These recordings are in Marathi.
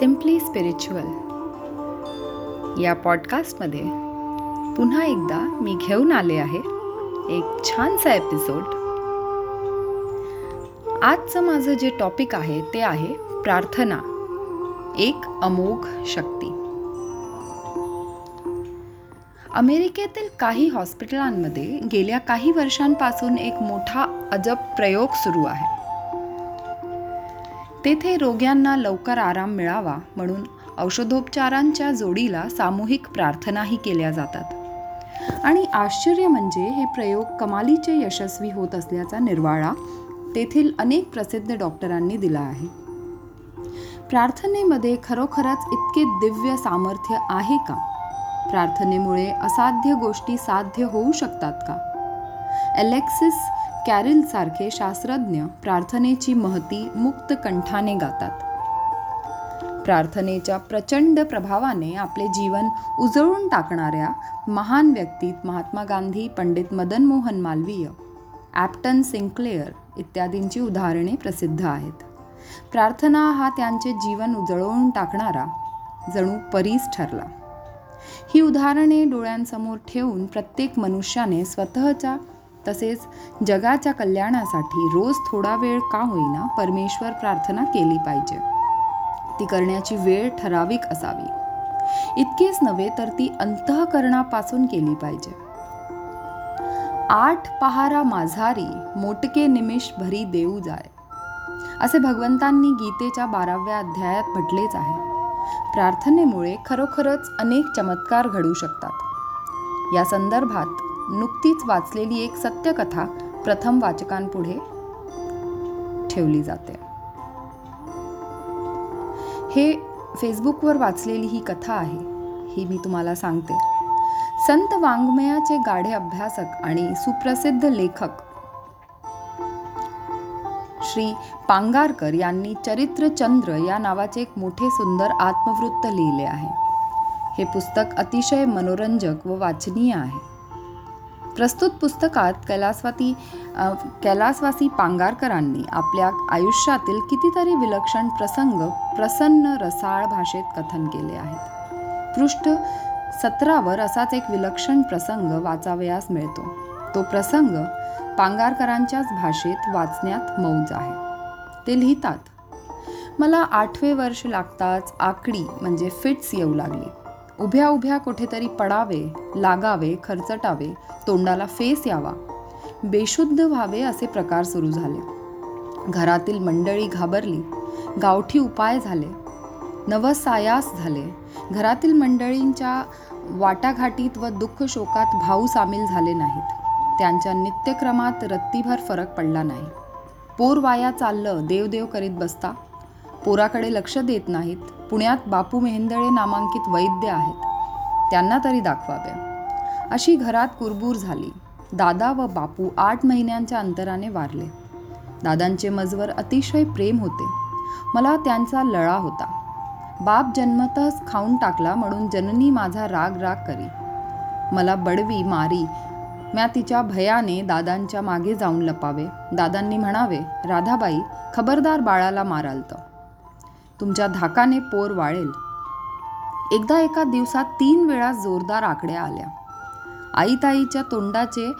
सिम्पली स्पिरिच्युअल या पॉडकास्टमध्ये पुन्हा एकदा मी घेऊन आले आहे एक छानसा एपिसोड आजचं माझं जे टॉपिक आहे ते आहे प्रार्थना एक अमोघ शक्ती. अमेरिकेतील काही हॉस्पिटलांमध्ये गेल्या काही वर्षांपासून एक मोठा अजब प्रयोग सुरू आहे. तेथे रोग्यांना लवकर आराम मिळावा म्हणून औषधोपचारांच्या जोडीला सामूहिक प्रार्थनाही केल्या जातात. आणि आश्चर्य म्हणजे हे प्रयोग कमालीचे यशस्वी होत असल्याचा निर्वाळा तेथील अनेक प्रसिद्ध डॉक्टरांनी दिला आहे. प्रार्थनेमध्ये खरोखरच इतके दिव्य सामर्थ्य आहे का? प्रार्थनेमुळे असाध्य गोष्टी साध्य होऊ शकतात का? एलेक्सिस कॅरिलसारखे शास्त्रज्ञ प्रार्थनेची महती मुक्त कंठाने गातात. प्रार्थनेच्या प्रचंड प्रभावाने आपले जीवन उजळून टाकणाऱ्या महान व्यक्तीत महात्मा गांधी पंडित मदन मोहन मालवीय ॲप्टन सिंक्लेअर इत्यादींची उदाहरणे प्रसिद्ध आहेत. प्रार्थना हा त्यांचे जीवन उजळवून टाकणारा जणू परीस ठरला. ही उदाहरणे डोळ्यांसमोर ठेवून प्रत्येक मनुष्याने स्वतःच्या तसेच जगाच्या कल्याणासाठी रोज थोडा वेळ का होईना परमेश्वर प्रार्थना केली पाहिजे. ती करण्याची वेळ ठराविक असावी. इतकेच नव्हे तर ती अंतःकरणापासून केली पाहिजे. आठ पहारा माझारी मोटके निमिष भरी देऊ जाय. असे भगवंतांनी गीतेच्या बाराव्या अध्यायात म्हटलेच आहे. प्रार्थनेमुळे खरोखरच अनेक चमत्कार घडू शकतात. या संदर्भात नुकतीच वाचलेली एक सत्यकथा प्रथम वाचकांपुढे ठेवली जाते. हे फेसबुकवर वाचलेली ही कथा आहे ही मी तुम्हाला सांगते. संत वाङ्मयाचे गाढे अभ्यासक आणि सुप्रसिद्ध लेखक श्री पांगारकर यांनी चरित्रचंद्र या नावाचे एक मोठे सुंदर आत्मवृत्त लिहिले आहे. हे पुस्तक अतिशय मनोरंजक व वाचनीय आहे. प्रस्तुत पुस्तकात कैलासवाती कैलासवासी पांगारकरांनी आपल्या आयुष्यातील कितीतरी विलक्षण प्रसंग प्रसन्न रसाळ भाषेत कथन केले आहेत. पृष्ठ सतरावर असाच एक विलक्षण प्रसंग वाचावयास मिळतो. तो प्रसंग पांगारकरांच्याच भाषेत वाचण्यात मौज आहे. ते लिहितात मला आठवे वर्ष लागताच आकडी म्हणजे फिट्स येऊ लागली. उभ्या उभ्या कुठेतरी पडावे लागावे खरचटावे तोंडाला फेस यावा. बेशुद्ध व्हावे असे प्रकार सुरू झाले. घरातील मंडळी घाबरली. गावठी उपाय झाले. नवसायास झाले. घरातील मंडळींच्या वाटाघाटीत व दुःख शोकात भाऊ सामील झाले नाहीत. त्यांच्या नित्यक्रमात रत्तीभर फरक पडला नाही. पोर वाया चाललं देवदेव करीत बसता. पोराकडे लक्ष देत नाहीत. पुण्यात बापू मेहेंदळे नामांकित वैद्य आहेत. त्यांना तरी दाखवावे. अशी घरात कुरबूर झाली. दादा व बापू आठ महिन्यांच्या अंतराने वारले. दादांचे मजवर अतिशय प्रेम होते. मला त्यांचा लळा होता. बाप जन्मतच खाऊन टाकला म्हणून जननी माझा राग राग करी. मला बडवी मारी म्या तिच्या भयाने दादांच्या मागे जाऊन लपावे. दादांनी म्हणावे राधाबाई खबरदार बाळाला मारालतं. तुमच्या धाकाने पोर वाळेल. एकदा एका दिवसात तीन वेळा जोरदार आकड्या आल्या. आई ताईच्या तोंडाचे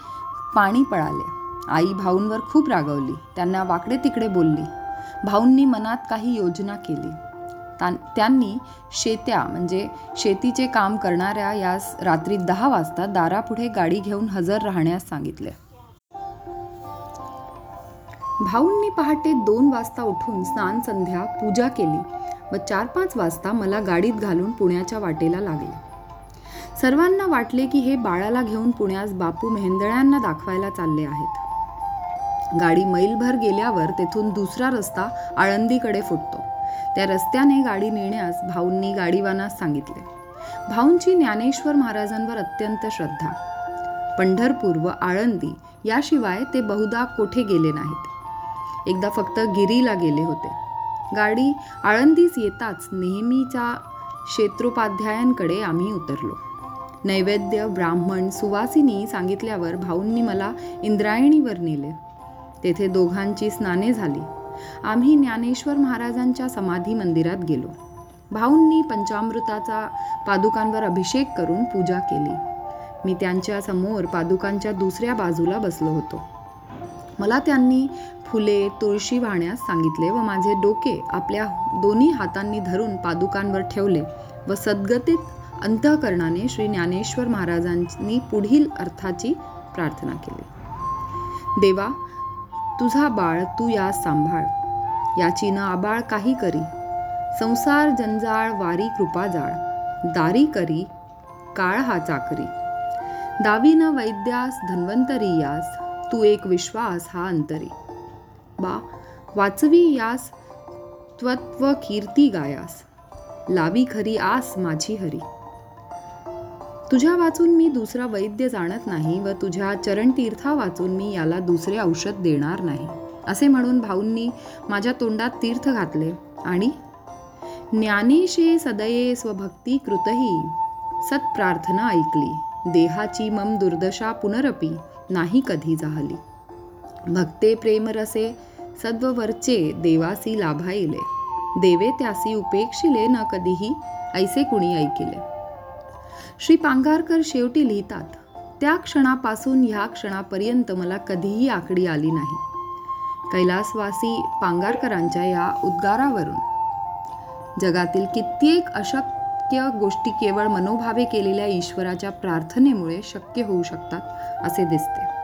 पाणी पळाले. आई भाऊंवर खूप रागवली. त्यांना वाकडे तिकडे बोलली. भाऊंनी मनात काही योजना केली. त्यांनी शेत्या म्हणजे शेतीचे काम करणाऱ्या यास रात्री दहा वाजता दारापुढे गाडी घेऊन हजर राहण्यास सांगितले. भाऊंनी पहाटे दोन वाजता उठून स्नान संध्या पूजा केली व चार पाच वाजता मला गाडीत घालून पुण्याच्या वाटेला लागले. सर्वांना वाटले की हे बाळाला घेऊन पुण्यास बापू मेहेंदळ्यांना दाखवायला चालले आहेत. गाडी मैलभर गेल्यावर तेथून दुसरा रस्ता आळंदीकडे फुटतो. त्या रस्त्याने गाडी नेण्यास भाऊंनी गाडीवानास सांगितले. भाऊंची ज्ञानेश्वर महाराजांवर अत्यंत श्रद्धा. पंढरपूर व आळंदी याशिवाय ते बहुधा कोठे गेले नाहीत. एकदा फक्त गिरीला गेले होते. गाडी आळंदीस येताच नेहमीच्या क्षेत्रोपाध्यायांकडे आम्ही उतरलो. नैवेद्य ब्राह्मण सुवासिनी सांगितल्यावर भाऊंनी मला इंद्रायणीवर नेले. तेथे दोघांची स्नाने झाली. आम्ही ज्ञानेश्वर महाराजांच्या समाधी मंदिरात गेलो. भाऊंनी पंचामृताचा पादुकांवर अभिषेक करून पूजा केली. मी त्यांच्यासमोर पादुकांच्या दुसऱ्या बाजूला बसलो होतो. मला त्यांनी फुले तुळशी वाहण्यास सांगितले व माझे डोके आपल्या दोन्ही हातांनी धरून पादुकांवर ठेवले व सद्गतीत अंतःकरणाने श्री ज्ञानेश्वर महाराजांनी पुढील अर्थाची प्रार्थना केली. देवा तुझा बाळ तू या सांभाळ. याची न आबाळ काही करी. संसार जंजाळ वारी कृपा जाळ. दारी करी काळ हा चाकरी दावी न वैद्यास धन्वंतरी यास. तू एक विश्वास हा अंतरी. बा वाचवी यास त्वत्व कीर्ती गायास. लावी खरी आस माझी हरी. तुझ्या वाचून मी दुसरा वैद्य जाणत नाही व तुझ्या चरणतीर्था वाचून मी याला दुसरे औषध देणार नाही असे म्हणून भाऊंनी माझ्या तोंडात तीर्थ घातले आणि ज्ञानेशे सदये स्वभक्ती कृतही सत्प्रार्थना ऐकली देहाची मम दुर्दशा पुनरपी नाही कधी जाहली. भक्ते प्रेमरसे सद्ववरचे देवासी लाभाईले देवे त्यासी उपेक्षिले न कधीही ऐसे कुणी ऐकिले. श्री पांगारकर शेवटी लिहितात त्या क्षणापासून ह्या क्षणापर्यंत मला कधीही आकडी आली नाही. कैलासवासी पांगारकरांच्या या उद्गारावरून. जगातील कित्येक अशक्य गोष्टी केवळ मनोभावे केलेल्या ईश्वराच्या प्रार्थनेमुळे शक्य होऊ शकतात असे दिसते.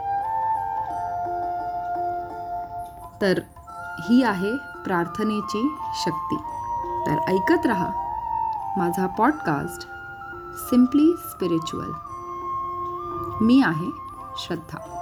तर ही आहे प्रार्थनेची शक्ती. तर ऐकत रहा माझा पॉडकास्ट सिम्पली स्पिरिच्युअल मी आहे श्रद्धा.